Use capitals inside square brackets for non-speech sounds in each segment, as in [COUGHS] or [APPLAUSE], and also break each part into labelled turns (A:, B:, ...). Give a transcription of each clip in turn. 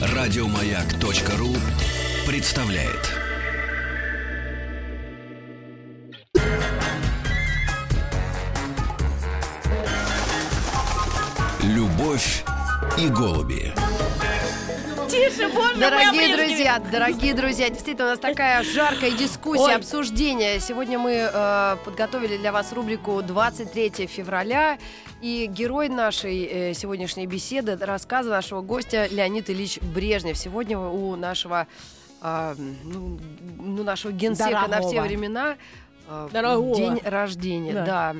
A: Радиомаяк.ру представляет. Любовь и голуби.
B: Тише, боже
C: Дорогие друзья, дорогие друзья, действительно, у нас такая жаркая дискуссия,
B: Ой.
C: обсуждение. Сегодня мы э, подготовили для вас рубрику 23 февраля. И герой нашей э, сегодняшней беседы, рассказа нашего гостя Леонид Ильич Брежнев. Сегодня у нашего, э, ну, ну, нашего генсека на все
B: Дорогого.
C: времена э,
B: Дорогого.
C: день рождения.
B: Да.
C: Да.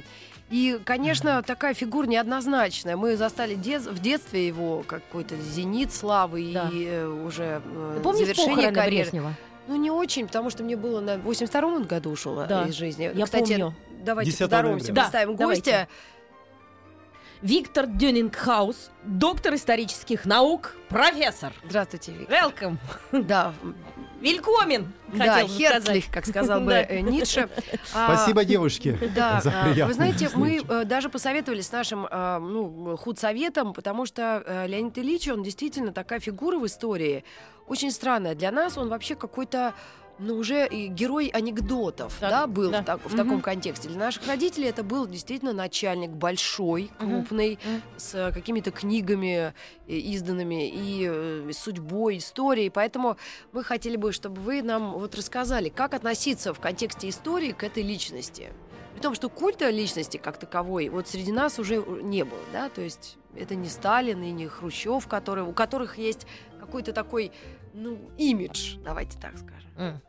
C: И, конечно, такая фигура неоднозначная. Мы застали дет- в детстве его как какой-то зенит славы
B: Да.
C: и э, уже э,
B: Ты помнишь
C: завершение карьеры.
B: Брежнева?
C: Ну, не очень, потому что мне было на 82-м он году ушел
B: Да,
C: из жизни.
B: Я
C: Кстати,
B: помню.
C: давайте
D: 10
C: поздороваемся,
D: ноября.
C: представим
B: Да,
C: гостя.
B: Виктор Дюнингхаус, доктор исторических наук, профессор.
C: Здравствуйте, Вик.
B: Welcome.
C: Да,
B: Вильковин,
C: да,
B: хотел бы сказать.
C: Херцлих, как сказал бы [LAUGHS] э, Ницше. А,
D: Спасибо, девушки,
C: Да, [LAUGHS] а, вы знаете, мы э, даже посоветовали с нашим а, ну, худсоветом, потому что э, Леонид Ильич, он действительно такая фигура в истории, очень странная. Для нас он вообще какой-то ну, уже и герой анекдотов,
B: Да,
C: да, был
B: да.
C: В, так- в
B: Мгм.
C: таком контексте. Для наших родителей это был действительно начальник большой, крупный,
B: Мгм.
C: с э, какими-то книгами э, изданными и э, судьбой, историей. Поэтому мы хотели бы, чтобы вы нам вот рассказали, как относиться в контексте истории к этой личности. При том, что культа личности как таковой вот среди нас уже не было, да, то есть это не Сталин и не Хрущев, которые, у которых есть какой-то такой, ну, имидж, давайте так скажем.
B: М.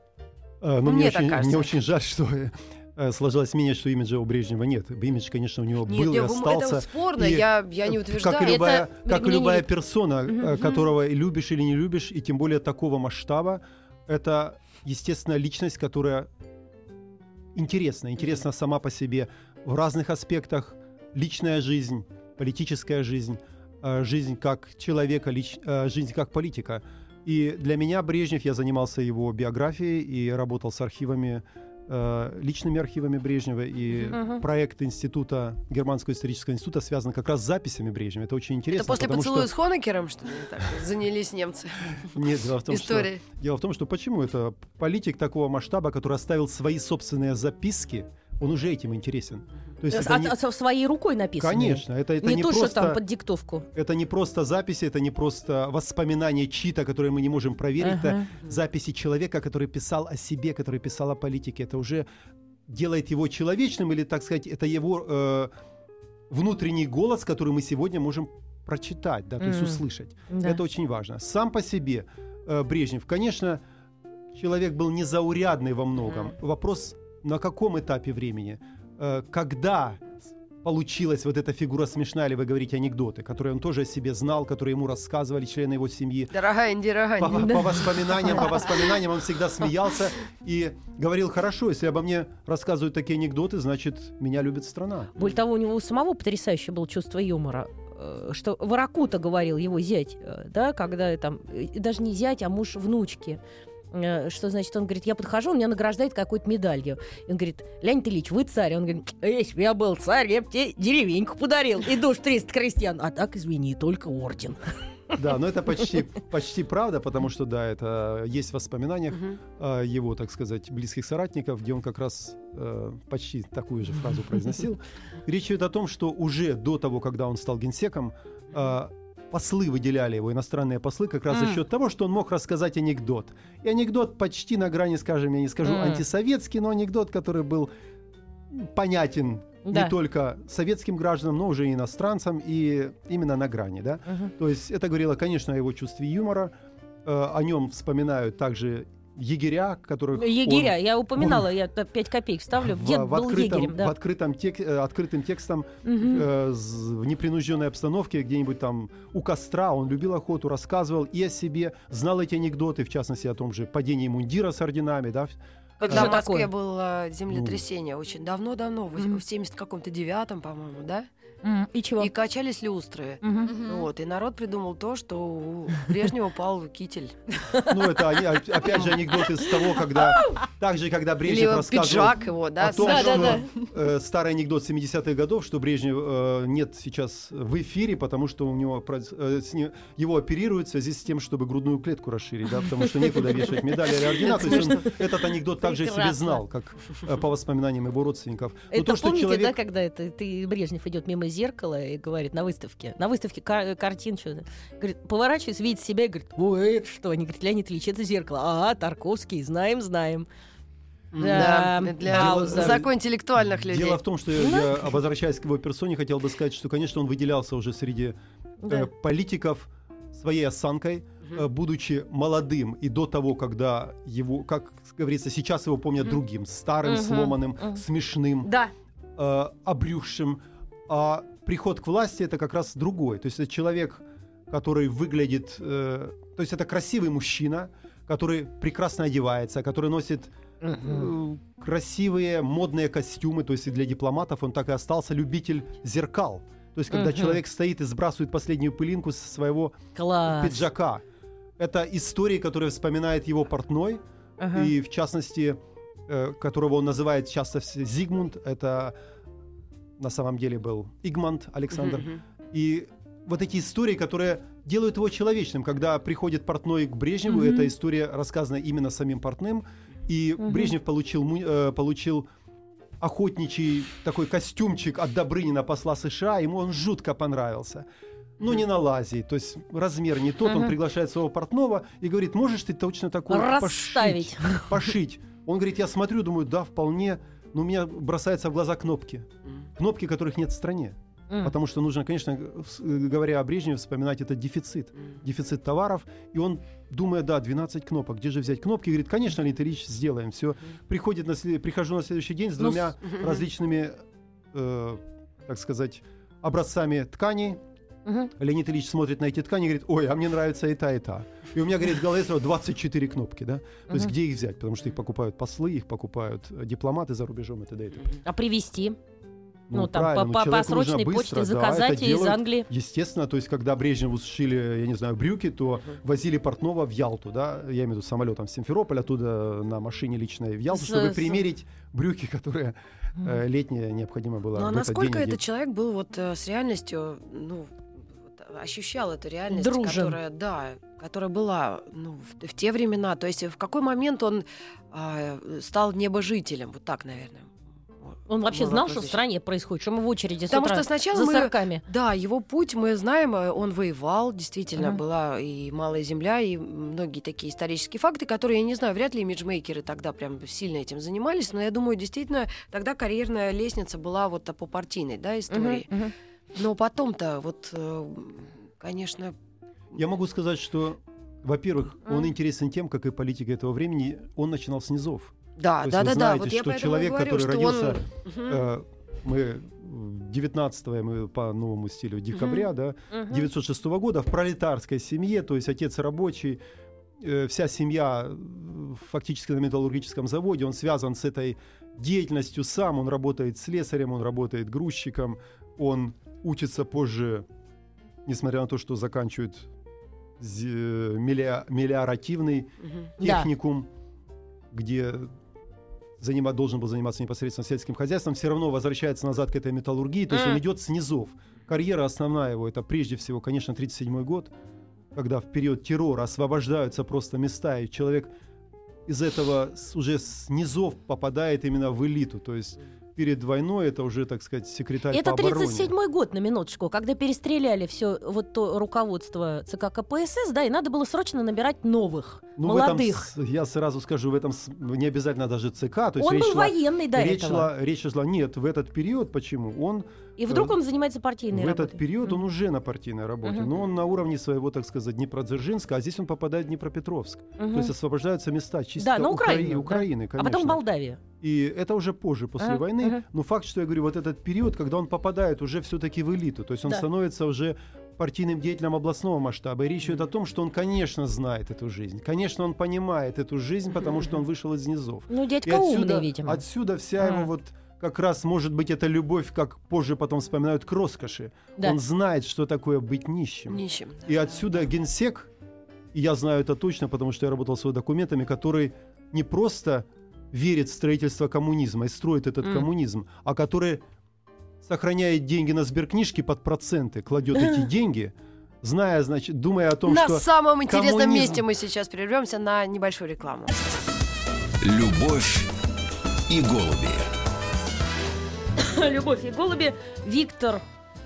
D: А, но
C: мне
D: мне,
C: так
D: очень,
C: кажется.
D: мне очень жаль, что э, сложилось мнение, что имиджа у Брежнева нет. Имидж, конечно, у него
C: Нет,
D: был и
C: я- это
D: остался.
C: спорно,
D: И,
C: я, я не
D: э,
C: утверждаю.
D: Как любая,
B: Это
D: как любая
B: Вик-
D: персона, э,
B: Мгм.
D: которого любишь или не любишь, и тем более такого масштаба, это, естественно, личность, которая интересна. Интересна сама по себе в разных аспектах. Личная жизнь, политическая жизнь, э, жизнь как человека, лич- э, жизнь как политика. И для меня Брежнев, я занимался его биографией и работал с архивами, э, личными архивами Брежнева. И
B: Мгм.
D: проект института, Германского исторического института связан как раз с записями Брежнева. Это очень интересно.
C: Это после поцелуя
D: что...
C: с Хонекером, что ли, так занялись немцы [LAUGHS]
D: Нет, дело в том, что...
C: историей?
D: Дело в том, что почему это политик такого масштаба, который оставил свои собственные записки, он уже этим интересен. То есть это
B: А-
D: не-
B: а своей рукой написано.
D: Конечно, это, это
B: не,
D: не,
B: то,
D: просто...
B: что там под диктовку.
D: Это не просто записи, это не просто воспоминания чьи-то, которые мы не можем проверить.
B: Ага.
D: Это записи человека, который писал о себе, который писал о политике. Это уже делает его человечным, или, так сказать, это его э, внутренний голос, который мы сегодня можем прочитать, да, то есть
B: М.
D: услышать.
B: Да.
D: Это очень важно. Сам по себе э, Брежнев, конечно, человек был незаурядный во многом. Вопрос, на каком этапе времени, Э, когда получилась вот эта фигура смешная, или вы говорите анекдоты, которые он тоже о себе знал, которые ему рассказывали члены его семьи.
C: Дорогая Инди, дорогая
D: По, по воспоминаниям, по [LAUGHS] воспоминаниям он всегда смеялся и говорил, хорошо, если обо мне рассказывают такие анекдоты, значит, меня любит страна.
B: Более того, у него у самого потрясающее было чувство юмора. э, Что Воракута говорил его зять, э, да, когда там, даже не зять, а муж внучки. Э, Что значит, он говорит, я подхожу, он меня награждает какой-то медалью. И он говорит, Леонид Ильич, вы царь. Он говорит, если бы я был царь, я бы тебе деревеньку подарил. И душ 300 крестьян. А так, извини, только орден.
D: Да, но это почти, [LAUGHS] почти правда, потому что, да, это есть в воспоминаниях э, его, так сказать, близких соратников, где он как раз э, почти такую же фразу произносил. [LAUGHS] Речь идет о том, что уже до того, когда он стал генсеком, э, послы выделяли его, иностранные послы, как раз за
B: М.
D: счет того, что он мог рассказать анекдот. И анекдот почти на грани, скажем, я не скажу
B: М.
D: антисоветский, но анекдот, который был понятен
B: Да.
D: не только советским гражданам, но уже и иностранцам, и именно на грани, да.
B: Мгм.
D: То есть это говорило, конечно, о его чувстве юмора. Э, о нем вспоминают также егеря, которых
B: Егеря,
D: он
B: я упоминала, я 5 копеек вставлю.
D: в,
B: Дед
D: в
B: был
D: открытом,
B: егерем,
D: в
B: да.
D: открытом тек- э, открытым текстом
B: Мгм.
D: э, в непринужденной обстановке, где-нибудь там у костра, он любил охоту, рассказывал и о себе, знал эти анекдоты, в частности, о том же падении мундира с орденами, да,
C: Когда в Москве было землетрясение очень давно-давно, в
B: Мгм.
C: в 70 каком-то девятом, по-моему, да?
B: И чего?
C: и качались люстры. Вот, и народ придумал то, что у Брежнева упал китель.
D: Ну, это они- опять же анекдот из того, когда... Также, когда Брежнев рассказывал...
C: пиджак его, да?
D: о том,
E: Да,
D: что
E: да,
D: э, старый анекдот 70-х годов, что Брежнев э, нет сейчас в эфире, потому что у него э, его оперируют в связи с тем, чтобы грудную клетку расширить, да, потому что некуда вешать медали или ордена. То есть он этот анекдот также себе
B: Прекрасно.
D: знал, как э, по воспоминаниям его родственников. Но
B: Это
D: то, что
B: помните, да,
D: человек...
B: когда это ты Брежнев идет мимо зеркала и говорит на выставке, на выставке ка- картин что-то, говорит, поворачивается, видит себя и говорит, ой, это что? Они говорят, Леонид Ильич, это зеркало. А, Тарковский, знаем, знаем.
C: Да,
B: Да,
C: для
B: пауза.
C: высокоинтеллектуальных людей.
D: Дело в том, что я, я, возвращаясь к его персоне, хотел бы сказать, что, конечно, он выделялся уже среди
B: Да.
D: э, политиков своей осанкой, э, будучи молодым и до того, когда его, как говорится, сейчас его помнят
B: Мгм.
D: другим, старым,
B: Мгм,
D: сломанным,
B: мгм.
D: смешным,
B: Да.
D: э, обрюхшим. А приход к власти это как раз другой. То есть это человек, который выглядит, э, то есть это красивый мужчина, который прекрасно одевается, который носит э, красивые модные костюмы, то есть и для дипломатов он так и остался любитель зеркал. То есть когда
B: Мгм.
D: человек стоит и сбрасывает последнюю пылинку со своего
B: Класс.
D: пиджака. Это истории, которые вспоминает его портной,
B: Ага.
D: и в частности, э, которого он называет часто Зигмунд, это на самом деле был Игманд Александр.
C: Мгм.
D: И вот эти истории, которые делают его человечным, когда приходит портной к Брежневу,
B: Мгм.
D: эта история рассказана именно самим портным, и
B: Мгм.
D: Брежнев получил, э, получил охотничий такой костюмчик от Добрынина, посла США, ему он жутко понравился. Но не на лазе, то есть размер не тот, он приглашает своего портного и говорит, можешь ты точно такой
B: Расставить.
D: пошить? пошить? Он говорит, я смотрю, думаю, да, вполне, но у меня бросаются в глаза кнопки. Кнопки, которых нет в стране. Потому что нужно, конечно, э, говоря о Брежневе, вспоминать этот дефицит. Дефицит товаров. И он, думая, да, 12 кнопок, где же взять кнопки? Говорит, конечно, Леонид Ильич, сделаем все. Приходит на, прихожу на следующий день с
B: Ну,
D: двумя
C: Мгм. [LAUGHS]
D: различными, э, так сказать, образцами тканей.
B: Мгм.
D: Леонид Ильич смотрит на эти ткани и говорит, ой, а мне нравится и та, и та. И у меня, говорит, в голове сразу 24 кнопки, да? То есть где их взять? Потому что их покупают послы, их покупают э, дипломаты за рубежом и т.д. и т.п.
B: А привезти? Ну, там
D: правильно,
B: по,
D: ну,
B: по- по срочной
D: быстро,
B: почте
D: да,
B: заказать из
D: делают.
B: Англии.
D: Естественно, то есть, когда Брежневу сшили, я не знаю, брюки, то возили портного в Ялту, да, я имею в виду самолетом в Симферополь, оттуда на машине личной в Ялту,
B: С-
D: чтобы
B: с-
D: примерить брюки, которые э, летние необходимо было
C: Ну а насколько
D: день
C: этот человек был вот э, с реальностью, ну, ощущал эту реальность,
B: Дружен.
C: которая, да, которая была ну, в, в те времена. То есть в какой момент он а, стал небожителем, вот так, наверное.
B: Он вообще знал,
C: вопрос
B: что в стране происходит, что мы в очереди с
C: Потому
B: утра
C: что сначала
B: за
C: мы-
B: сороками.
C: Да, его путь мы знаем, э, он воевал, действительно,
B: Мгм.
C: была и Малая Земля, и многие такие исторические факты, которые, я не знаю, вряд ли имиджмейкеры тогда прям сильно этим занимались, но я думаю, действительно, тогда карьерная лестница была вот по партийной, да, истории.
B: Мгм.
C: Но потом-то, вот, э, конечно,
D: Я могу сказать, что, во-первых, он
B: Мгм.
D: интересен тем, как и политика этого времени, он начинал с низов.
C: да,
D: То есть
C: да,
D: вы
C: да, да,
D: знаете,
C: вот я
D: что
C: и
D: человек,
C: говорю,
D: который
C: что
D: родился,
C: он...
D: Э, мы 19 мы по новому стилю декабря, да,
B: Мгм.
D: 906 года в пролетарской семье, то есть отец рабочий, э, вся семья э, фактически на металлургическом заводе, он связан с этой деятельностью сам, он работает слесарем, он работает грузчиком, он учится позже, несмотря на то, что заканчивает мелио- мелиоративный.
B: Да.
D: техникум, где занима- должен был заниматься непосредственно сельским хозяйством, все равно возвращается назад к этой металлургии, то есть он идет с низов. Карьера основная его, это прежде всего, конечно, 1937 год, когда в период террора освобождаются просто места, и человек из этого уже с низов попадает именно в элиту, то есть перед войной это уже, так сказать, секретарь
B: Это
D: по обороне.
B: 37-й год, на минуточку, когда перестреляли все вот то руководство ЦК КПСС, да, и надо было срочно набирать новых,
D: Ну, в этом
B: молодых.
D: с- я сразу скажу, в этом не обязательно даже ЦК, то есть
B: Он
D: речь
B: был
D: шла-
B: военный до
D: речь
B: этого.
D: шла, речь шла, нет, в этот период, почему? Он
B: И вдруг
D: э,
B: он занимается партийной
D: в
B: работой.
D: этот период он уже на партийной работе, но он на уровне своего, так сказать, Днепродзержинска, а здесь он попадает в Днепропетровск. То есть освобождаются места чисто
B: Да, на.
D: Украины,
B: А
D: конечно.
B: потом Молдавия.
D: И это уже позже, после
B: Ага,
D: войны.
B: ага.
D: Но факт, что я говорю, вот этот период, когда он попадает уже все-таки в элиту, то есть он
B: Да.
D: становится уже партийным деятелем областного масштаба. И речь идет о том, что он, конечно, знает эту жизнь. Конечно, он понимает эту жизнь, потому что он вышел из низов.
B: Ну,
D: И
B: дядька
D: отсюда,
B: умный, видимо.
D: отсюда вся
B: А.
D: его вот как раз, может быть, это любовь, как позже потом вспоминают, к роскоши.
B: Да.
D: Он знает, что такое быть нищим.
C: Нищим. да.
D: И отсюда генсек, и я знаю это точно, потому что я работал с его документами, который не просто верит в строительство коммунизма и строит этот
B: М.
D: коммунизм, а который сохраняет деньги на сберкнижке под проценты, кладет [GASPS] эти деньги, зная, значит, думая о том,
C: на
D: что
C: самом интересном
D: коммунизм-
C: месте мы сейчас прервемся на небольшую рекламу.
A: Любовь и голуби. [COUGHS]
B: Любовь и голуби. Виктор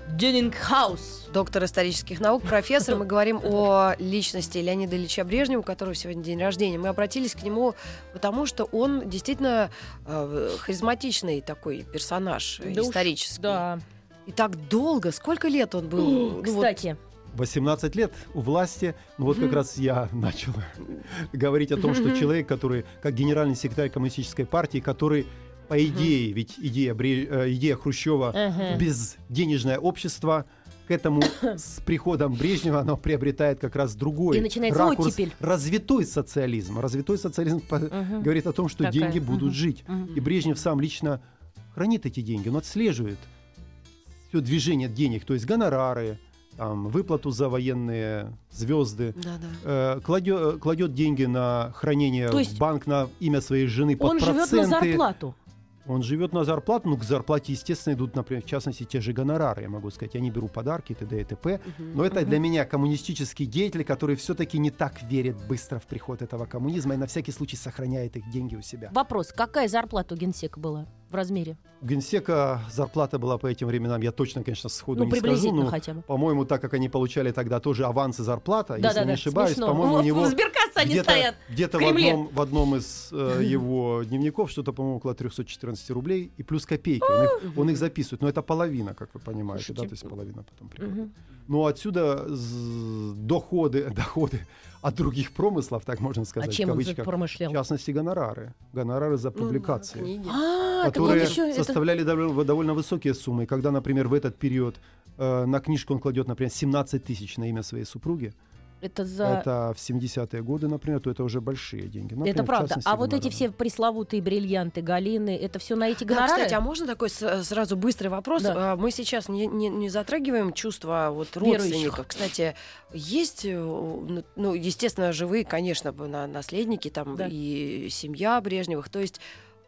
B: Дюнингхаус.
C: Доктор исторических наук, профессор. Мы говорим о личности Леонида Ильича Брежнева, у которого сегодня день рождения. Мы обратились к нему потому, что он действительно э, харизматичный такой персонаж э,
B: уж,
C: исторический.
B: Да.
C: И так долго, сколько лет он был? [GASPS] ну,
B: Кстати,
D: 18 лет у власти, ну вот как раз я [LAUGHS] начал говорить о том, что человек, который, как генеральный секретарь коммунистической партии, который, по идее, ведь идея, э, идея Хрущева
B: Ага.
D: безденежное общество, к этому [COUGHS] с приходом Брежнева оно приобретает как раз другой
B: И начинается
D: ракурс.
B: оттепель.
D: Развитой социализм. Развитой социализм
B: Мгм.
D: говорит о том, что
B: Такая,
D: деньги будут
B: мгм.
D: жить.
B: Мгм.
D: И Брежнев сам лично хранит эти деньги, он отслеживает все движение денег, то есть гонорары, там, выплату за военные звезды,
C: Да-да.
D: э, кладет, кладет деньги на хранение
B: То
D: в банк на имя своей жены под
B: он живет
D: проценты.
B: на зарплату.
D: Он живет на зарплату, ну, к зарплате, естественно, идут, например, в частности, те же гонорары, я могу сказать. Я не беру подарки, т.д. и т.п. Но это для меня коммунистический деятель, который все-таки не так верит быстро в приход этого коммунизма и на всякий случай сохраняет их деньги у себя.
B: Вопрос, какая зарплата у генсека была в размере?
D: Генсека зарплата была по этим временам, я точно, конечно, сходу
B: Ну,
D: не скажу, но,
B: хотя бы.
D: по-моему, так как они получали тогда тоже авансы зарплата, если
B: Да-да-да,
D: не ошибаюсь,
B: смешно.
D: по-моему, у него где-то,
B: стоят.
D: где-то
B: в
D: одном, в одном из э, его дневников что-то, по-моему, около 314 рублей и плюс копейки. Он их, он их записывает. Но это половина, как вы понимаете, да, то есть половина потом приходит. Но отсюда доходы, [LAUGHS] доходы от других промыслов, так можно
B: А
D: сказать,
B: чем
D: в
B: он
D: кавычках,
B: промышлял?
D: в частности, гонорары. Гонорары за
C: Ну, да,
D: публикации.
C: книги.
B: А, он
D: которые
B: еще это-
D: составляли довольно, довольно высокие суммы. Когда, например, в этот период э, на книжку он кладет, например, 17 тысяч на имя своей супруги,
B: это за...
D: это в 70-е годы, например, то это уже большие деньги. Например,
B: Это правда. А вот эти все пресловутые бриллианты, галины, это все на эти
C: Да,
B: гонорары?
C: кстати, а можно такой с- сразу быстрый вопрос?
B: Да.
C: А, Мы сейчас не, не- не затрагиваем чувства вот
B: Верующих.
C: родственников. Кстати, есть, э, ну, ну, естественно, живые, конечно, наследники там
B: Да.
C: и семья Брежневых. То есть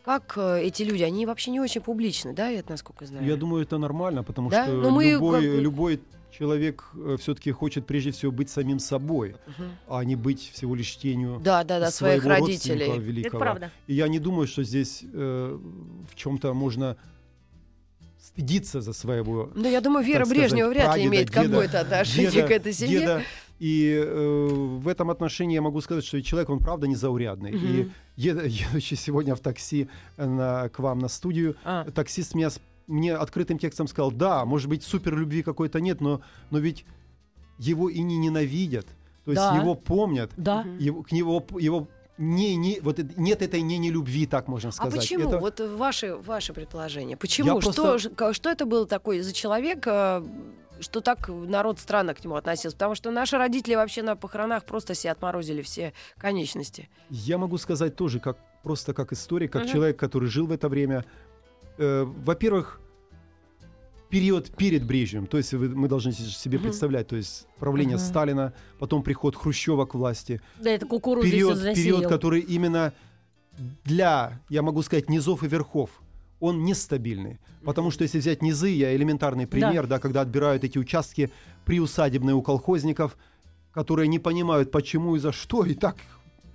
C: как э, эти люди, они вообще не очень публичны, да, я насколько знаю?
D: Я думаю, это нормально, потому
C: Да?
D: что
C: Ну, мы
D: любой,
C: как бы-
D: любой человек все-таки хочет прежде всего быть самим собой,
C: Мгм.
D: а не быть всего лишь тенью
C: Да, да, да, своих
D: своего
C: родителей.
D: родственника
B: Это
D: великого.
B: правда.
D: И я не думаю, что здесь э, в чем-то можно стыдиться за своего
C: Ну, я думаю, Вера
D: сказать,
C: Брежнева вряд ли имеет какое-то отношение
D: деда-
C: к этой семье.
D: деда. И э, в этом отношении я могу сказать, что человек, он правда незаурядный. И
C: Мгм.
D: еда- [LAUGHS] едучи сегодня в такси на- к вам на студию,
B: А,
D: таксист меня, мне открытым текстом сказал, да, может быть, супер любви какой-то нет, но, но ведь его и не ненавидят. То есть
B: Да.
D: его помнят,
B: да.
D: Его, к него, его не, не, вот нет этой не нелюбви, так можно
C: А
D: сказать.
C: почему?
D: Это-
C: Вот ваши, ваши предположения. Почему?
D: Я
C: Что,
D: просто-
C: что это был такой за человек, э, что так народ странно к нему относился? Потому что наши родители вообще на похоронах просто себе отморозили все конечности.
D: Я могу сказать тоже, как просто как историк, как
B: Мгм.
D: человек, который жил в это время. Э, во-первых, период перед Брежневым, то есть вы- мы должны себе представлять, то есть правление
B: Мгм.
D: Сталина, потом приход Хрущева к власти,
B: Да, это кукурузу
D: период, период, который именно для, я могу сказать, низов и верхов, он нестабильный. Потому что если взять низы, я элементарный пример, да. когда отбирают эти участки приусадебные у колхозников, которые не понимают, почему и за что, и так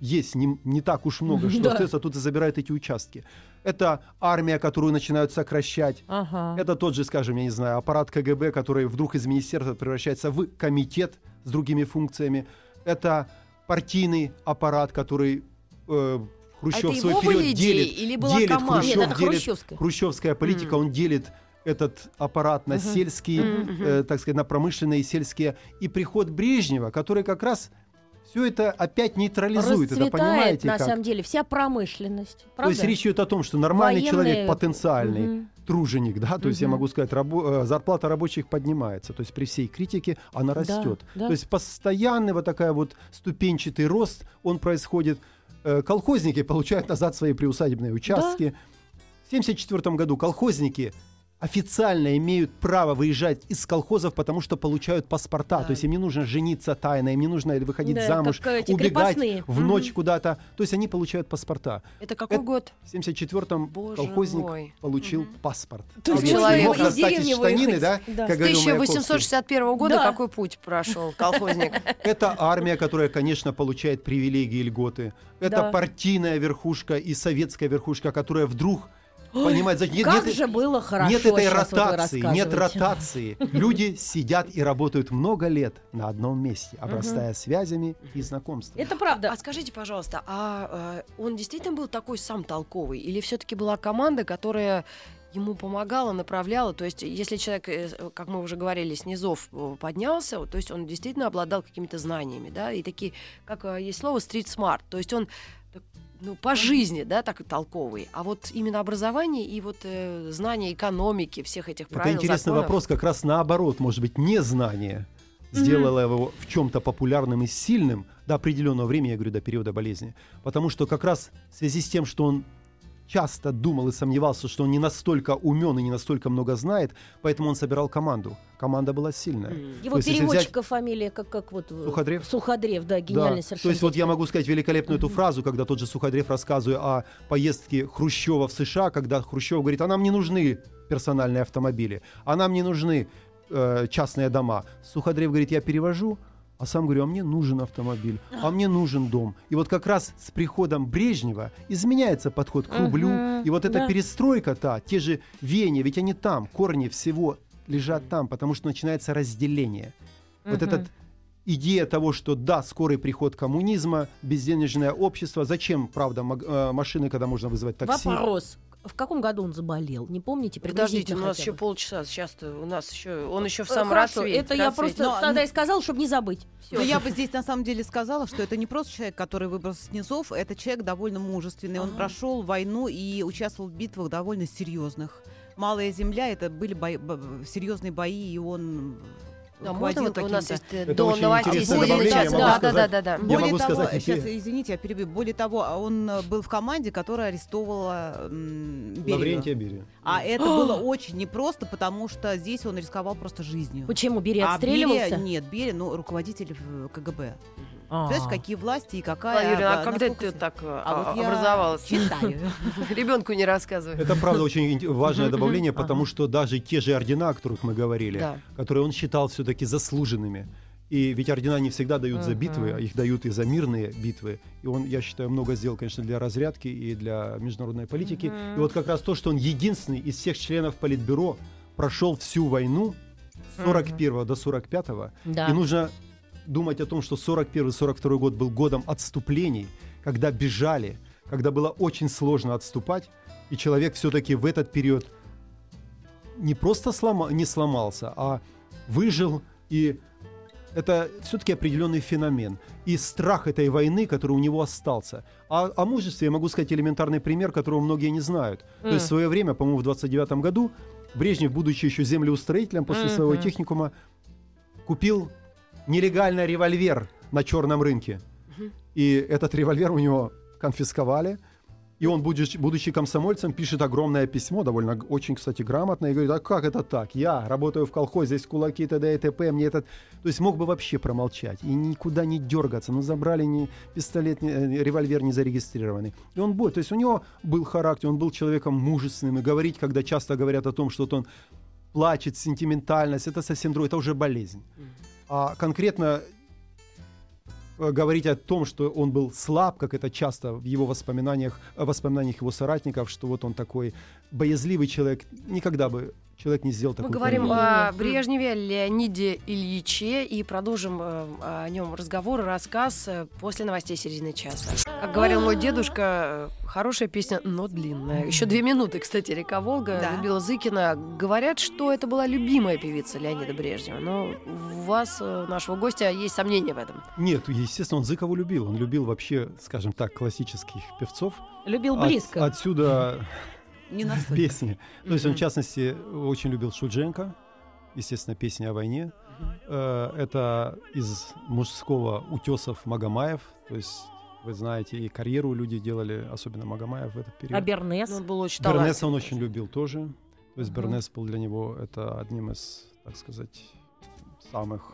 D: есть не, не так уж много, что
B: Да.
D: остается, тут и забирают эти участки. Это армия, которую начинают сокращать.
B: Ага.
D: Это тот же, скажем, я не знаю, аппарат КГБ, который вдруг из министерства превращается в комитет с другими функциями. Это партийный аппарат, который э, Хрущев
C: а это
D: свой период
C: идеи
D: делит.
C: или была
D: делит
C: команда?
B: Нет,
D: Хрущев
B: это
D: делит-
B: хрущевская.
D: Хрущевская политика,
C: Мгм.
D: он делит этот аппарат на
B: Мгм.
D: сельские,
B: Мгм.
D: э, так сказать, на промышленные и сельские. И приход Брежнева, который как раз все это опять нейтрализует. Это понимаете
B: на
D: как?
B: самом деле, вся промышленность.
D: То
B: Правда?
D: есть речь идет о том, что нормальный
B: Военные-
D: человек, потенциальный,
B: Мгм.
D: труженик, да, то есть я могу сказать, рабо- э, зарплата рабочих поднимается, то есть при всей критике она
B: Да,
D: растет.
B: да.
D: То есть постоянный вот такая вот ступенчатый рост, он происходит. Э, Колхозники получают назад свои приусадебные участки. В 1974 году колхозники официально имеют право выезжать из колхозов, потому что получают паспорта.
C: Да.
D: То есть им не нужно жениться тайно, им не нужно выходить
B: Да,
D: замуж,
B: эти
D: убегать
B: крепостные.
D: в ночь куда-то. То есть они получают паспорта.
C: Это какой
D: Это-
C: год?
D: В 74-м
C: Боже
D: колхозник
C: мой.
D: получил паспорт.
B: То
C: есть человек
D: мог
C: из
D: достать штанины, да,
B: Да.
D: как
C: С
D: говорил Маяковский.
C: 1861 года
B: Да.
C: какой путь прошел колхозник? [LAUGHS]
D: Это армия, которая, конечно, получает привилегии и льготы. Это
B: Да.
D: партийная верхушка и советская верхушка, которая вдруг [GASPS] нет,
B: Как
D: нет-
B: же было хорошо.
D: нет этой ротации, нет ротации. [LAUGHS] Люди сидят и работают много лет на одном месте, обрастая связями и знакомствами.
B: Это правда.
C: А скажите, пожалуйста, а э, он действительно был такой сам толковый? Или все-таки была команда, которая ему помогала, направляла? То есть, если человек, э, как мы уже говорили, с низов э, поднялся, то есть он действительно обладал какими-то знаниями, да, и такие, как э, есть слово street smart, то есть он ну, по жизни, да, так толковый. А вот именно образование и вот э, знание экономики, всех этих
D: Это
C: правил,
D: интересный
C: законов.
D: вопрос, как раз наоборот, может быть, незнание сделало его в чем-то популярным и сильным до определенного времени, я говорю, до периода болезни. Потому что как раз в связи с тем, что он часто думал и сомневался, что он не настолько умен и не настолько много знает, поэтому он собирал команду. Команда была сильная.
B: Его
D: есть,
B: переводчика фамилия, как, как вот... э,
D: Суходрев?
B: Суходрев, да,
D: Да.
B: гениальный совершенно.
D: То есть вот я могу сказать великолепную эту фразу, когда тот же Суходрев, рассказывая о поездке Хрущева в США, когда Хрущев говорит, а нам не нужны персональные автомобили, а нам не нужны э, частные дома. Суходрев говорит, я перевожу, а сам говорю, а мне нужен автомобиль, а мне нужен дом. И вот как раз с приходом Брежнева изменяется подход к рублю,
B: Мгм,
D: и вот эта
B: да.
D: перестройка та, те же веяния, ведь они там, корни всего лежат там, потому что начинается разделение. Вот
B: Мгм.
D: этот идея того, что да, скорый приход коммунизма, безденежное общество. Зачем, правда, э, машины, когда можно вызвать такси?
B: Вопрос. В каком году он заболел? Не помните?
C: Подождите, у нас еще
B: бы.
C: полчаса. Сейчас у нас еще он еще в
B: Э,
C: самом
B: Хорошо, это я
C: расцвете.
B: просто
E: Но-
B: тогда и сказала, чтобы не забыть. Всё.
E: Но я бы здесь на самом деле сказала, что это не просто человек, который выбрался с низов, это человек довольно мужественный. Он
C: Ага.
E: прошел войну и участвовал в битвах довольно серьезных. Малая земля это были бои- бо- серьезные бои, и он
C: Да, можно вот у нас есть э,
D: Это
C: до новостей
E: могу
C: Да, да, да, да, да.
E: Более того,
D: сказать,
E: сейчас, извините, я перебью. Более того, он э, был в команде, которая арестовывала Берию.
D: Лаврентия Берия.
E: А это было [GASPS] очень непросто, потому что здесь он рисковал просто жизнью.
B: Почему? Бери
E: А
B: отстреливался?
E: Берия, нет, Берия, ну, руководитель э, КГБ.
B: А.
E: Знаешь, какие власти и какая...
C: А
E: а,
C: когда ты так э,
E: А вот я
C: образовалась?
E: читаю. [LAUGHS]
C: Ребенку не рассказывай.
D: Это, правда, очень важное добавление, потому что даже те же ордена, о которых мы говорили, которые он считал все-таки заслуженными, и ведь ордена не всегда дают за битвы, а их дают и за мирные битвы. И он, я считаю, много сделал, конечно, для разрядки и для международной политики. И вот как раз то, что он единственный из всех членов Политбюро прошел всю войну с 41 до 45
B: Да.
D: И нужно думать о том, что 41-42 год был годом отступлений, когда бежали, когда было очень сложно отступать, и человек все-таки в этот период не просто слома- не сломался, а выжил, и это все-таки определенный феномен. И страх этой войны, который у него остался. А о мужестве я могу сказать элементарный пример, которого многие не знают. То есть в свое время, по-моему, в 29 году Брежнев, будучи еще землеустроителем после своего
B: Мгм.
D: техникума, купил нелегальный револьвер на черном рынке. И этот револьвер у него конфисковали. И он, будучи, будучи комсомольцем, пишет огромное письмо, довольно очень, кстати, грамотное, и говорит, а как это так? Я работаю в колхозе, здесь кулаки, т.д. и т.п. Мне этот... То есть мог бы вообще промолчать и никуда не дергаться. Но забрали ни пистолет, ни, э, револьвер не зарегистрированный. И он будет. То есть у него был характер, он был человеком мужественным. И говорить, когда часто говорят о том, что вот он плачет, сентиментальность, это совсем другое, это уже болезнь. А конкретно э, говорить о том, что он был слаб, как это часто в его воспоминаниях, воспоминаниях его соратников, что вот он такой боязливый человек, никогда бы человек не сделал
C: Мы
D: такую
C: говорим
D: карьеру.
C: о Брежневе, Леониде Ильиче и продолжим э, о нем разговор и рассказ э, после новостей середины часа. Как говорил мой дедушка, э, хорошая песня, но длинная. Еще две минуты, кстати, Река Волга,
E: Да.
C: Людмила Зыкина. Говорят, что это была любимая певица Леонида Брежнева. Но у вас, э, нашего гостя, есть сомнения в этом.
D: Нет, естественно, он Зыкову любил. Он любил вообще, скажем так, классических певцов.
B: Любил
D: От-
B: близко.
D: отсюда
E: Не настолько.
D: песни. То есть он, в частности, очень любил Шульженко, естественно, песни о войне. Э, Это из мужского утесов Магомаев, то есть Вы знаете, и карьеру люди делали, особенно Магомаев в этот период.
B: А Бернес?
C: Ну, он был очень
D: Бернеса он очень любил тоже. То есть. Бернес был для него это одним из, так сказать, самых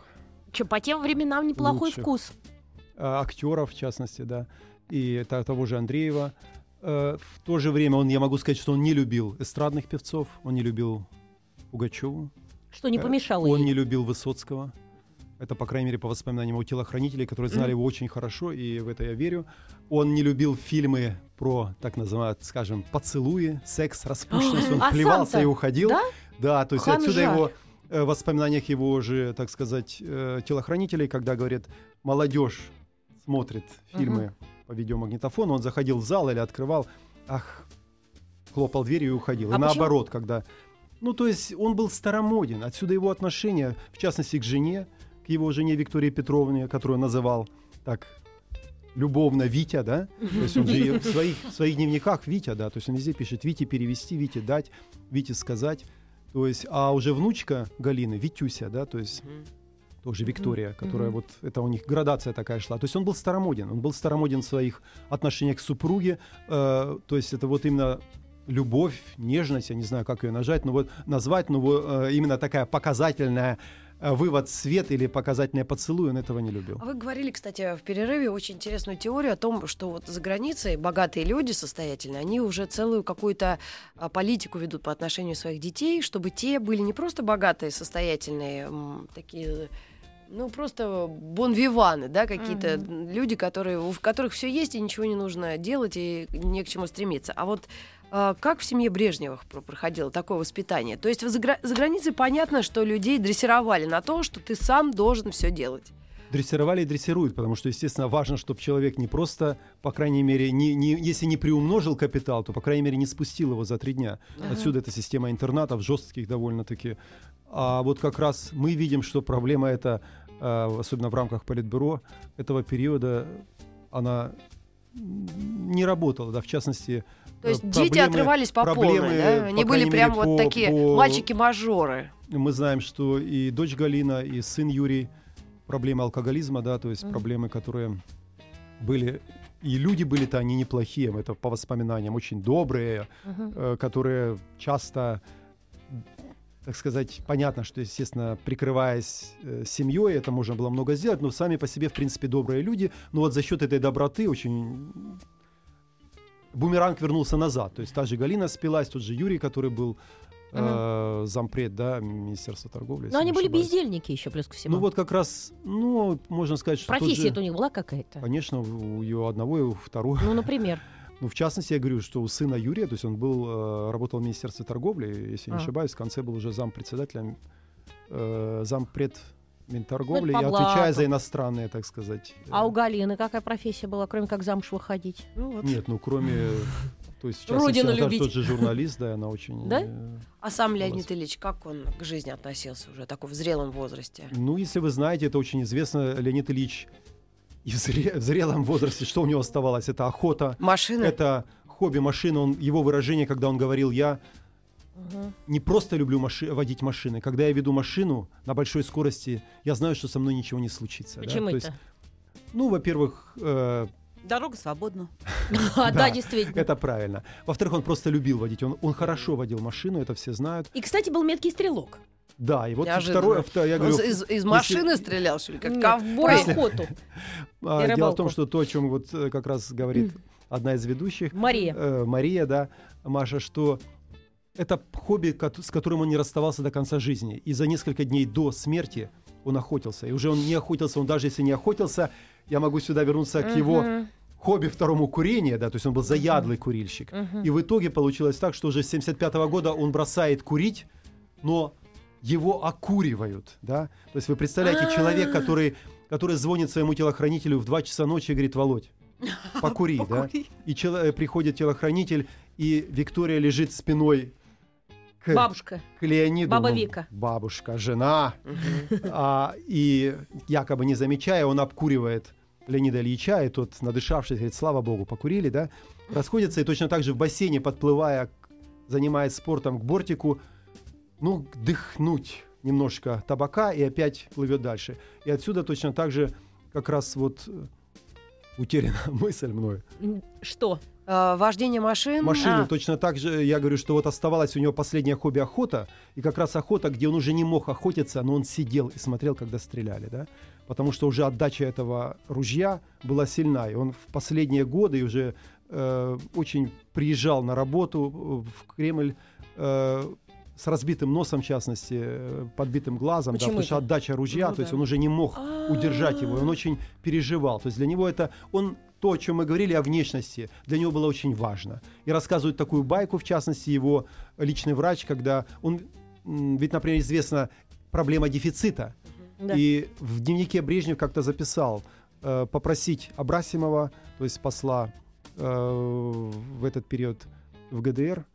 B: Че, по тем временам неплохой
D: Лучших.
B: вкус.
D: э, актеров, в частности, да, и того же Андреева. Э, в то же время он, я могу сказать, что он не любил эстрадных певцов, он не любил Пугачеву,
B: Что не
D: Э,
B: помешало
D: он
B: ей.
D: не любил Высоцкого. Это, по крайней мере, по воспоминаниям его телохранителей, которые знали его очень хорошо, и в это я верю. Он не любил фильмы про, так называемые, скажем, поцелуи, секс, распущенность. [GASPS] Он
B: А
D: плевался и уходил.
B: Да?
D: Да, то есть
B: Ханжа.
D: отсюда его э, в воспоминаниях его же, так сказать, телохранителей, когда говорят, молодежь смотрит фильмы по видеомагнитофону, он заходил в зал или открывал, ах, хлопал дверью и уходил.
B: А
D: и
B: почему?
D: наоборот, когда... Ну, то есть он был старомоден. Отсюда его отношение, в частности, к жене, к его жене Виктории Петровне, которую он называл так любовно Витя, да? То есть он же в своих, в своих дневниках Витя, да, то есть он везде пишет Вите перевести, Вите дать, Вите сказать. То есть, а уже внучка Галины, Витюся, да, то есть. Тоже Виктория, которая
B: Мгм.
D: вот, это у них градация такая шла. То есть он был старомоден, он был старомоден в своих отношениях к супруге, э, то есть это вот именно любовь, нежность, я не знаю, как ее нажать, но вот назвать, но вот, э, именно такая показательная э, вывод свет или показательный поцелуй, он этого не любил.
C: А вы говорили, кстати, в перерыве очень интересную теорию о том, что вот за границей богатые люди состоятельные, они уже целую какую-то а, политику ведут по отношению своих детей, чтобы те были не просто богатые, состоятельные, такие ну, просто бонвиваны, да, какие-то люди, которые, у которых все есть и ничего не нужно делать и не к чему стремиться. А вот а, как в семье Брежневых про- проходило такое воспитание? То есть за, гра- за границей понятно, что людей дрессировали на то, что ты сам должен все делать.
D: Дрессировали и дрессируют, потому что, естественно, важно, чтобы человек не просто, по крайней мере, не, не, если не приумножил капитал, то, по крайней мере, не спустил его за три дня. Отсюда эта система интернатов, жестких довольно-таки. А вот как раз мы видим, что проблема эта, э, особенно в рамках Политбюро, этого периода, она не работала, да, в частности...
C: То
D: э,
C: есть дети
D: проблемы-
C: отрывались по
D: проблемы,
C: полной, да?
D: по
C: Они были
D: крайней
C: прям
D: мере,
C: вот
D: по-
C: такие
D: по-
C: мальчики-мажоры.
D: мы знаем, что и дочь Галина, и сын Юрий проблемы алкоголизма, да, то есть
B: Мгм.
D: проблемы, которые были и люди были-то они неплохие, это по воспоминаниям очень добрые,
B: Мгм.
D: э, которые часто, так сказать, понятно, что, естественно, прикрываясь э, семьей, это можно было много сделать, но сами по себе, в принципе, добрые люди. Но вот за счет этой доброты очень бумеранг вернулся назад. То есть та же Галина спилась, тот же Юрий, который был э, зампред, да, Министерства торговли.
B: Но они были
D: ошибаюсь.
B: бездельники еще, плюс ко всему.
D: Ну вот как раз, ну, можно сказать, что тот же-
B: у них была какая-то.
D: Конечно, у ее одного и у второго.
B: Ну, например.
D: Ну, в частности, я говорю, что у сына Юрия, то есть он был, э, работал в Министерстве торговли, если не
B: А.
D: ошибаюсь, в конце был уже зампредседателем, э, зампред Минторговли,
B: Ну,
D: отвечая
B: блату.
D: за иностранные, так сказать. э,
B: А у Галины какая профессия была, кроме как замуж выходить?
C: Ну, вот.
D: Нет, ну, кроме... То есть, частности,
B: Родину
D: она
B: любить.
D: тот же журналист, да, она очень...
B: Да?
D: э,
C: А сам. Леонид Ильич, как он к жизни относился уже такой в зрелом возрасте?
D: Ну, если вы знаете, это очень известно, Леонид Ильич и в, зре- в зрелом возрасте, что у него оставалось? Это охота,
C: Машины?
D: это хобби машины, он, его выражение, когда он говорил, я
B: Мгм.
D: не просто люблю маши- водить машины. Когда я веду машину на большой скорости, я знаю, что со мной ничего не случится. да.
B: Почему
D: То
B: это?
D: есть, ну, во-первых, э,
E: Дорога свободна. [LAUGHS] [LAUGHS]
D: Да.
B: Да, действительно.
D: это правильно. Во-вторых, он просто любил водить. Он хорошо водил машину, это все знают.
B: И, кстати, был меткий стрелок.
D: Да, и вот
C: Неожиданно.
D: второе, вто- я
C: Он
D: говорю,
C: из, из машины стрелял, что ли, как
B: Нет,
C: ковбой?
B: Про охоту. [LAUGHS]
D: а, дело в том, что то, о чем вот э, как раз говорит одна из ведущих,
B: Мария.
D: э, Мария, да, Маша, что это хобби, с которым он не расставался до конца жизни. И за несколько дней до смерти он охотился. И уже он не охотился, он даже если не охотился, я могу сюда вернуться к его хобби второму курение, да, то есть он был заядлый курильщик. И в итоге получилось так, что уже с 75 года он бросает курить, но его окуривают, да. То есть вы представляете, человек, который, который звонит своему телохранителю в 2 часа ночи и говорит, Володь, [LAUGHS] покури, да. И чело- э, приходит телохранитель, и Виктория лежит спиной к,
B: Бабушка.
D: к Леониду.
B: Баба
D: ну,
B: Вика.
D: Бабушка, жена. А, и якобы не замечая, он обкуривает Леонида Ильича, и тот, надышавшись, говорит, слава богу, покурили, да? Расходятся, и точно так же в бассейне, подплывая, занимаясь спортом к бортику, ну, дыхнуть немножко табака, и опять плывет дальше. И отсюда точно так же как раз вот э, утеряна [LAUGHS] мысль мною.
B: М, Что?
C: Э, Вождение машин.
D: Машину
B: А.
D: точно так же, я говорю, что вот оставалась у него последнее хобби охота, и как раз охота, где он уже не мог охотиться, но он сидел и смотрел, когда стреляли, да, потому что уже отдача этого ружья была сильна, и он в последние годы уже э, очень приезжал на работу в Кремль э, с разбитым носом, в частности, э, подбитым глазом, да, потому что
B: это?
D: отдача ружья,
C: Ну
D: то есть
C: да.
D: он уже не мог удержать его, и он очень переживал. То есть для него это он то, о чем мы говорили о внешности, для него было очень важно. И рассказывает такую байку, в частности, его личный врач, когда он, ведь, например, известна проблема дефицита.
B: Да.
D: И в дневнике Брежнев как-то записал э, попросить Абрасимова, то есть посла э, в этот период в ГДР,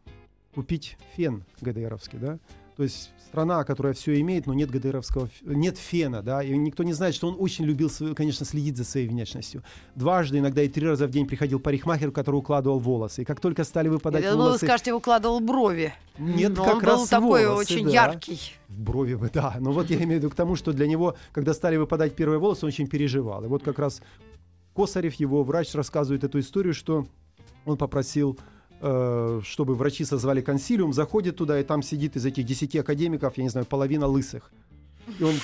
D: купить фен ГДРовский, да? То есть страна, которая все имеет, но нет ГДРовского, нет фена, да, и никто не знает, что он очень любил, свою, конечно, следить за своей внешностью. Дважды, иногда и три раза в день приходил парикмахер, который укладывал волосы. И как только стали выпадать
C: Я думала, вы
D: волосы...
C: скажете, укладывал брови.
D: Нет,
C: Но
D: как
C: он
D: раз
C: был такой
D: волосы,
C: очень
D: да.
C: яркий.
D: В брови бы, да. Но вот я имею в виду к тому, что для него, когда стали выпадать первые волосы, он очень переживал. И вот как раз Косарев, его врач, рассказывает эту историю, что он попросил, чтобы врачи созвали консилиум, заходит туда, и там сидит из этих десяти академиков, я не знаю, половина лысых. И он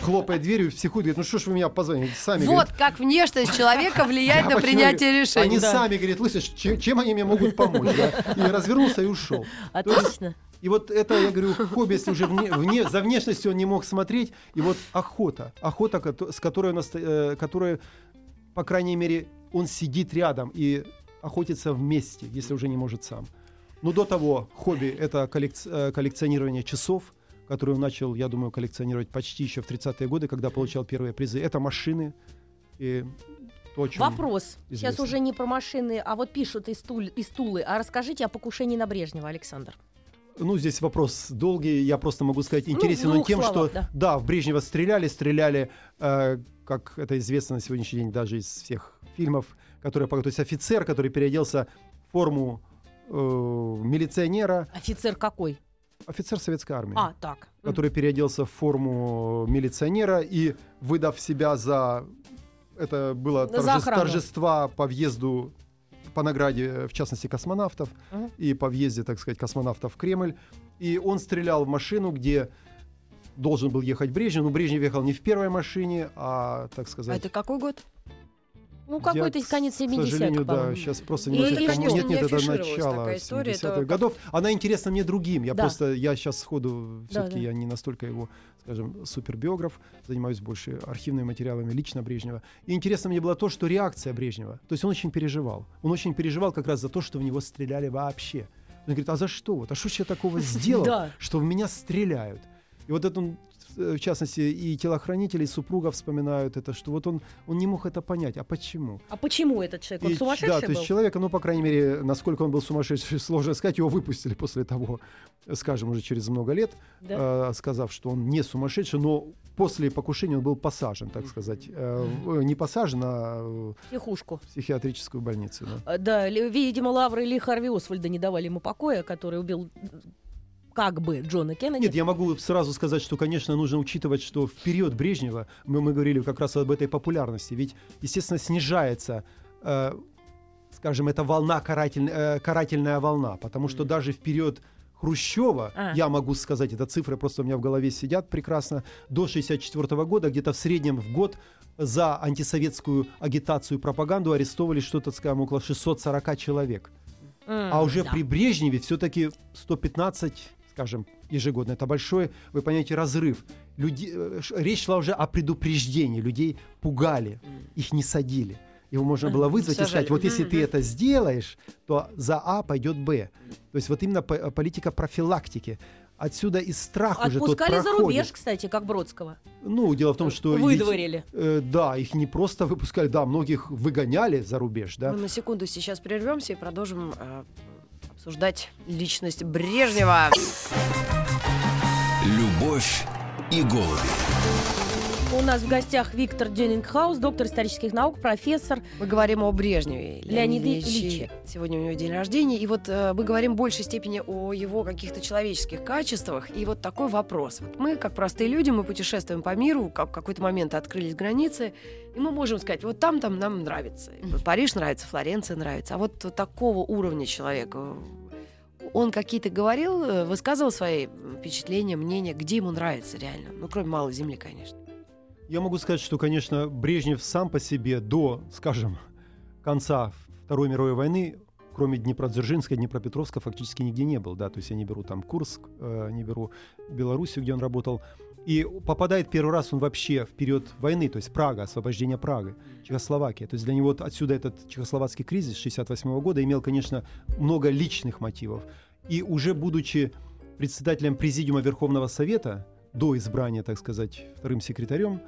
D: хлопает дверью, психует, говорит, ну что ж вы меня позвонили? Сами,
C: Вот
D: говорит,
C: как внешность человека влияет [LAUGHS] на принятие решений.
D: Они
B: да.
D: сами, говорит, лысые, чем, чем они мне могут помочь? да? И развернулся и ушел.
B: Отлично.
D: И вот это, я говорю, хобби, если уже вне, вне- за внешностью он не мог смотреть, и вот охота, охота, с которой, он, э, которая, по крайней мере, он сидит рядом и охотится вместе, если уже не может сам. Но до того хобби – это коллек- э, коллекционирование часов, которые он начал, я думаю, коллекционировать почти еще в 30-е годы, когда получал первые призы. Это машины. И то, чем
B: Вопрос. Сейчас
D: известно.
B: уже не про машины, а вот пишут из, Туль- из Тулы. А расскажите о покушении на Брежнева, Александр.
D: Ну, здесь вопрос долгий. Я просто могу сказать,
B: Ну,
D: интересен
B: в
D: он тем,
B: словах,
D: что
B: да.
D: в Брежнева стреляли, стреляли, э, как это известно на сегодняшний день даже из всех фильмов, которые, то есть офицер, который переоделся в форму э, милиционера,
B: Офицер какой?
D: офицер советской армии,
B: А, так.
D: Который переоделся в форму милиционера и, выдав себя за... Это было
B: За
D: торже-
B: охрану.
D: торжества по въезду по награде, в частности, космонавтов,
B: Мгм.
D: и по въезде, так сказать, космонавтов в Кремль. И он стрелял в машину, где должен был ехать Брежнев. Но Брежнев ехал не в первой машине, а, так
C: А
D: сказать...
C: это какой год?
B: Ну, какой-то конец
D: К
B: 70-х,
D: сожалению, да, сейчас просто не
B: что?
D: помочь. Нет,
C: Не
D: нет, это начало
C: такая история, это
D: 70-х
C: как-
D: годов. Она интересна мне другим. Я
B: Да.
D: просто, я сейчас сходу,
B: Да,
D: все-таки
B: да.
D: я не настолько его, скажем, супербиограф, занимаюсь больше архивными материалами лично Брежнева. И интересно мне было то, что реакция Брежнева, то есть он очень переживал. Он очень переживал как раз за то, что в него стреляли вообще. Он говорит, а за что? Вот, а что я такого [LAUGHS] сделал, что в меня стреляют? И вот это он, в частности, и телохранители, и супруга вспоминают это, что вот он, он не мог это понять. А почему?
B: А почему этот человек? Он
D: И,
B: сумасшедший
D: да, то
B: был?
D: есть человека, ну, по крайней мере, насколько он был сумасшедший, [LAUGHS] сложно сказать, его выпустили после того, скажем, уже через много лет,
B: Да?
D: э, сказав, что он не сумасшедший, но после покушения он был посажен, так сказать. Э, в- не посажен, а в
B: Психушку.
D: психиатрическую больницу. да.
B: А, Да, видимо, Лавры или Харви Освальда не давали ему покоя, который убил как бы Джона Кеннеди.
D: Нет, я могу сразу сказать, что, конечно, нужно учитывать, что в период Брежнева, мы, мы говорили как раз об этой популярности, ведь, естественно, снижается, э, скажем, эта волна, каратель- э, карательная волна, потому что даже в период Хрущева,
B: А.
D: я могу сказать, это цифры просто у меня в голове сидят прекрасно, до 1964 года где-то в среднем в год за антисоветскую агитацию и пропаганду арестовывали что-то, скажем, около 640 человек.
B: М,
D: А уже
B: да.
D: при Брежневе все-таки 115, скажем, ежегодно. Это большой, вы понимаете, разрыв. Люди, э, речь шла уже о предупреждении. Людей пугали, их не садили. Его можно было вызвать и сказать, вот если ты это сделаешь, то за А пойдет Б. То есть вот именно по- политика профилактики. Отсюда и страх уже тот
B: Отпускали за
D: проходит.
B: рубеж, кстати, как Бродского.
D: Ну, дело в том, что... ведь,
B: Выдворили.
D: э, да, их не просто выпускали, да, многих выгоняли за рубеж, да.
C: Мы на секунду сейчас прервемся и продолжим э, обсуждать личность Брежнева.
A: Любовь и голуби.
B: У нас в гостях Виктор Дюнингхаус, доктор исторических наук, профессор.
C: Мы говорим о Брежневе.
B: Леониде
C: Ильиче. Сегодня у него день рождения. И вот э, мы говорим в большей степени о его каких-то человеческих качествах. И вот такой вопрос. Вот мы, как простые люди, мы путешествуем по миру, как в какой-то момент открылись границы, и мы можем сказать, вот там-там нам нравится. Париж нравится, Флоренция нравится. А вот такого уровня человека, он какие-то говорил, э, высказывал свои впечатления, мнения, где ему нравится реально? Ну, кроме Малой Земли, конечно.
D: Я могу сказать, что, конечно, Брежнев сам по себе до, скажем, конца Второй мировой войны, кроме Днепродзержинска, Днепропетровска, фактически нигде не был. Да? То есть я не беру там Курск, э, не беру Белоруссию, где он работал. И попадает первый раз он вообще в период войны, то есть Прага, освобождение Праги, Чехословакия. То есть для него отсюда этот чехословацкий кризис 68 года имел, конечно, много личных мотивов. И уже будучи председателем Президиума Верховного Совета, до избрания, так сказать, вторым секретарем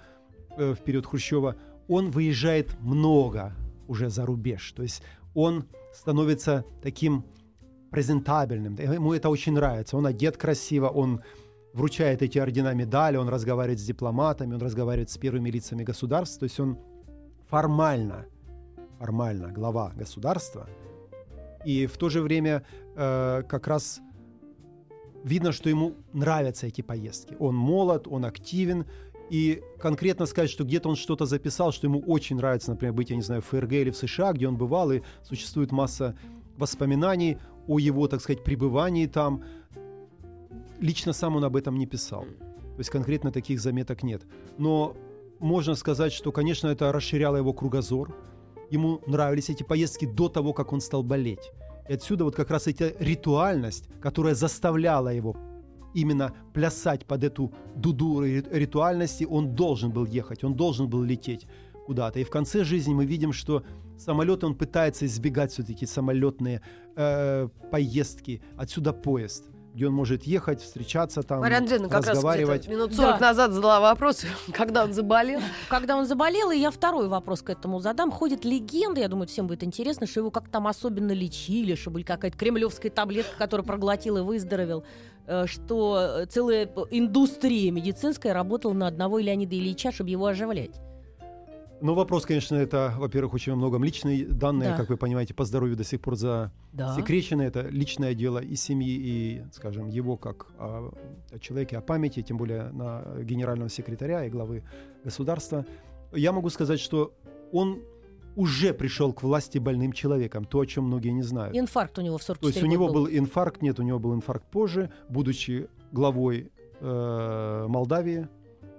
D: в период Хрущева, он выезжает много уже за рубеж. То есть он становится таким презентабельным. Ему это очень нравится. Он одет красиво, он вручает эти ордена медали, он разговаривает с дипломатами, он разговаривает с первыми лицами государств. То есть он формально, формально глава государства. И в то же время э, как раз видно, что ему нравятся эти поездки. Он молод, он активен, и конкретно сказать, что где-то он что-то записал, что ему очень нравится, например, быть, я не знаю, в ФРГ или в США, где он бывал, и существует масса воспоминаний о его, так сказать, пребывании там. Лично сам он об этом не писал. То есть конкретно таких заметок нет. Но можно сказать, что, конечно, это расширяло его кругозор. Ему нравились эти поездки до того, как он стал болеть. И отсюда вот как раз эта ритуальность, которая заставляла его именно плясать под эту дуду ри- ритуальности, он должен был ехать, он должен был лететь куда-то. И в конце жизни мы видим, что самолет он пытается избегать все-таки самолетные э, поездки. Отсюда поезд где он может ехать, встречаться там,
C: Марья Андреевна как раз минут 40
B: Да.
C: назад задала вопрос, [LAUGHS] когда он заболел.
B: Когда он заболел, и я второй вопрос к этому задам. Ходит легенда, я думаю, всем будет интересно, что его как-то там особенно лечили, что были какая-то кремлевская таблетка, которую проглотил и выздоровел, что э, целая индустрия медицинская работала на одного Леонида Ильича, чтобы его оживлять.
D: Но вопрос, конечно, это, во-первых, очень во многом личные данные,
B: Да.
D: как вы понимаете, по здоровью до сих пор
B: Да.
D: засекречены. Это личное дело и семьи, и, скажем, его как а, о человеке, о памяти, тем более на генерального секретаря и главы государства. Я могу сказать, что он уже пришел к власти больным человеком, то, о чем многие не знают.
B: Инфаркт у него в 44
D: То есть у него
B: года
D: был инфаркт, нет, у него был инфаркт позже, будучи главой э, Молдавии,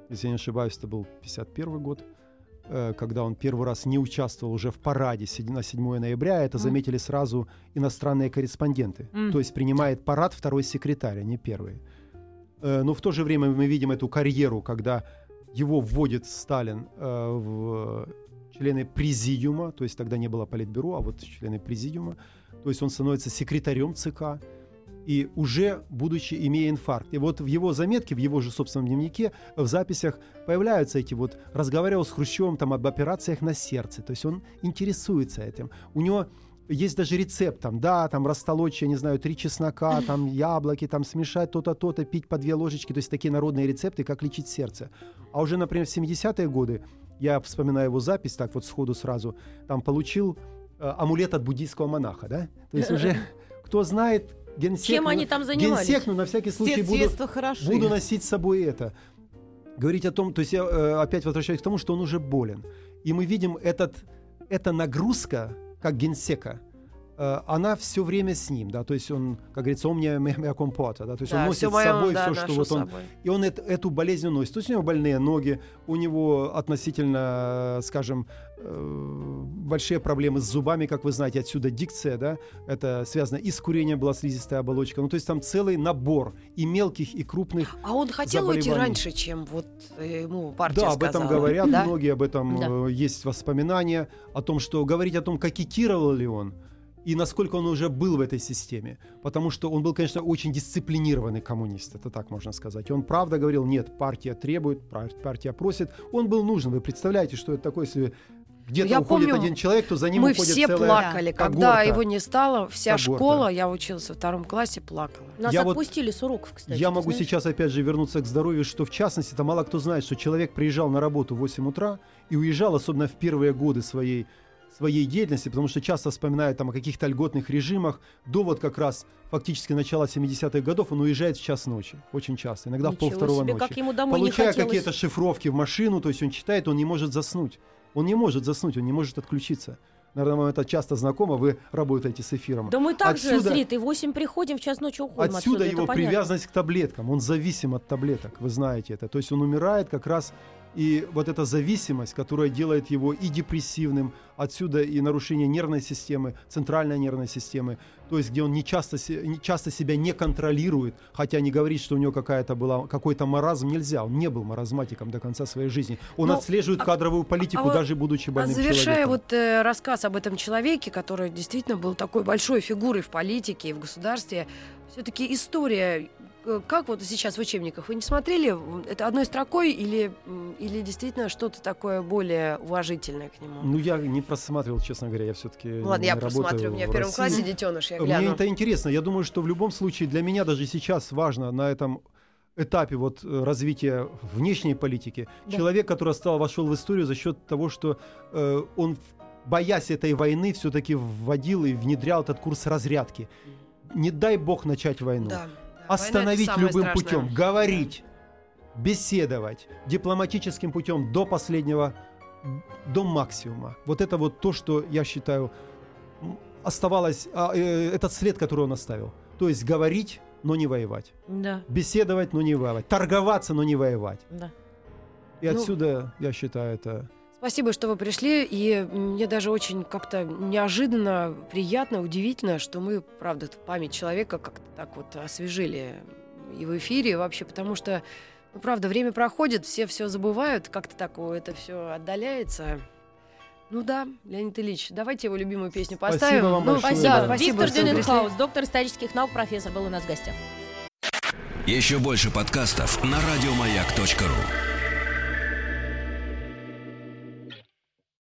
D: если я не ошибаюсь, это был 51 год, э, когда он первый раз не участвовал уже в параде на 7 ноября, это
B: Мгм.
D: заметили сразу иностранные корреспонденты.
B: М.
D: То есть принимает парад второй секретарь, а не первый. Э, но в то же время мы видим эту карьеру, когда его вводит Сталин э, в члены президиума, то есть тогда не было политбюро, а вот члены президиума, то есть он становится секретарем ЦК, и уже будучи, имея инфаркт. И вот в его заметке, в его же собственном дневнике, в записях появляются эти вот, разговаривал с Хрущевым там об операциях на сердце, то есть он интересуется этим. У него есть даже рецепт, там, да, там растолочь, я не знаю, три чеснока, там яблоки, там смешать то-то, то-то, пить по две ложечки, то есть такие народные рецепты, как лечить сердце. А уже, например, в 70-е годы, я вспоминаю его запись, так вот сходу сразу, там получил э, амулет от буддийского монаха, да? То есть уже, [LAUGHS] кто знает, генсек...
B: Чем
D: ну,
B: они там занимались?
D: Генсек, ну, на всякий случай буду, буду носить с собой это. Говорить о том, то есть я э, опять возвращаюсь к тому, что он уже болен. И мы видим этот, эта нагрузка, как генсека, она все время с ним, да, то есть он, как говорится, он мне моя компота, да, то есть он
C: Да,
D: носит
C: всё
D: с собой
C: да,
D: все, что вот он
C: собой.
D: и он эт- эту болезнь носит. То есть у него больные ноги, у него относительно, э, скажем, э, большие проблемы с зубами, как вы знаете, отсюда дикция, да, это связано и с курением была слизистая оболочка. Ну, то есть там целый набор и мелких, и крупных.
C: А он хотел уйти раньше, чем вот э, ему партия
D: да, об этом
C: сказала.
D: говорят,
C: Да?
D: многие об этом
B: Да.
D: э, есть воспоминания, о том, что говорить о том, кокетировал ли он, и насколько он уже был в этой системе. Потому что он был, конечно, очень дисциплинированный коммунист, это так можно сказать. Он правда говорил, нет, партия требует, пар- партия просит. Он был нужен. Вы представляете, что это такое, если где-то
C: Я
D: уходит
C: помню,
D: один человек, то за ним
C: Мы
D: уходит
C: все
D: целая...
C: плакали, когда
D: когорта.
C: его не стало. Вся
D: Когорта.
C: школа, я училась во втором классе, плакала.
B: Нас
D: Я вот-
B: отпустили с уроков, кстати.
D: Я могу
B: знаешь?
D: сейчас опять же вернуться к здоровью, что в частности, это мало кто знает, что человек приезжал на работу в 8 утра и уезжал, особенно в первые годы своей, своей деятельности, потому что часто вспоминают там о каких-то льготных режимах, до вот как раз фактически начала 70-х годов он уезжает в час ночи, очень часто, иногда в
B: Ничего
D: полвторого
B: себе,
D: ночи.
B: как ему домой
D: Получая
B: хотелось.
D: какие-то шифровки в машину, то есть он читает, он не может заснуть. Он не может заснуть, он не может отключиться. Наверное, вам это часто знакомо, вы работаете с эфиром.
B: Да мы так же
D: Отсюда-
B: с Ритой в 8 приходим, в час ночи уходим
D: Отсюда
B: это
D: его
B: понятно.
D: привязанность к таблеткам. Он зависим от таблеток, вы знаете это. То есть он умирает как раз и вот эта зависимость, которая делает его и депрессивным, отсюда и нарушение нервной системы, центральной нервной системы, то есть где он не часто, не часто себя не контролирует, хотя не говорит, что у него какая-то была, какой-то маразм, нельзя, он не был маразматиком до конца своей жизни. Он
C: Ну,
D: отслеживает
C: а-
D: кадровую политику,
C: а
D: даже будучи
C: А
D: больным
C: завершая
D: человеком.
C: вот э, рассказ об этом человеке, который действительно был такой большой фигурой в политике и в государстве, все-таки история, как вот сейчас в учебниках, вы не смотрели, это одной строкой или, или действительно что-то такое более уважительное к нему?
D: Ну, я не просматривал, честно говоря, я все-таки
C: Ну Ладно, я посмотрю, у меня в первом классе детеныш, я
D: Мне
C: гляну.
D: это интересно. Я думаю, что в любом случае для меня даже сейчас важно на этом этапе вот э, развития внешней политики
B: Да.
D: человек, который стал вошел в историю за счет того, что э, он боясь этой войны все-таки вводил и внедрял этот курс разрядки. Не дай бог начать войну.
C: Да,
D: Остановить любым
C: страшное.
D: путем, говорить, беседовать дипломатическим путем до последнего, до максимума. Вот это вот то, что я считаю оставалось, а, э, этот след, который он оставил. То есть говорить, но не воевать.
B: Да,
D: Беседовать, но не воевать. Торговаться, но не воевать.
B: да.
D: И
C: Ну,
D: отсюда, я считаю, это...
C: Спасибо, что вы пришли, и мне даже очень как-то неожиданно, приятно, удивительно, что мы, правда, эту память человека как-то так вот освежили и в эфире, и вообще, потому что, ну, правда, время проходит, все все забывают, как-то так о, это все отдаляется. Ну да, Леонид Ильич, давайте его любимую песню
D: Спасибо
C: поставим.
D: вам
C: Ну,
D: большое.
C: да,
D: Да.
C: спасибо,
B: Виктор. Дюненхаус, доктор исторических наук, профессор, был у нас в гостях.
A: Еще больше подкастов на радиомаяк.ру.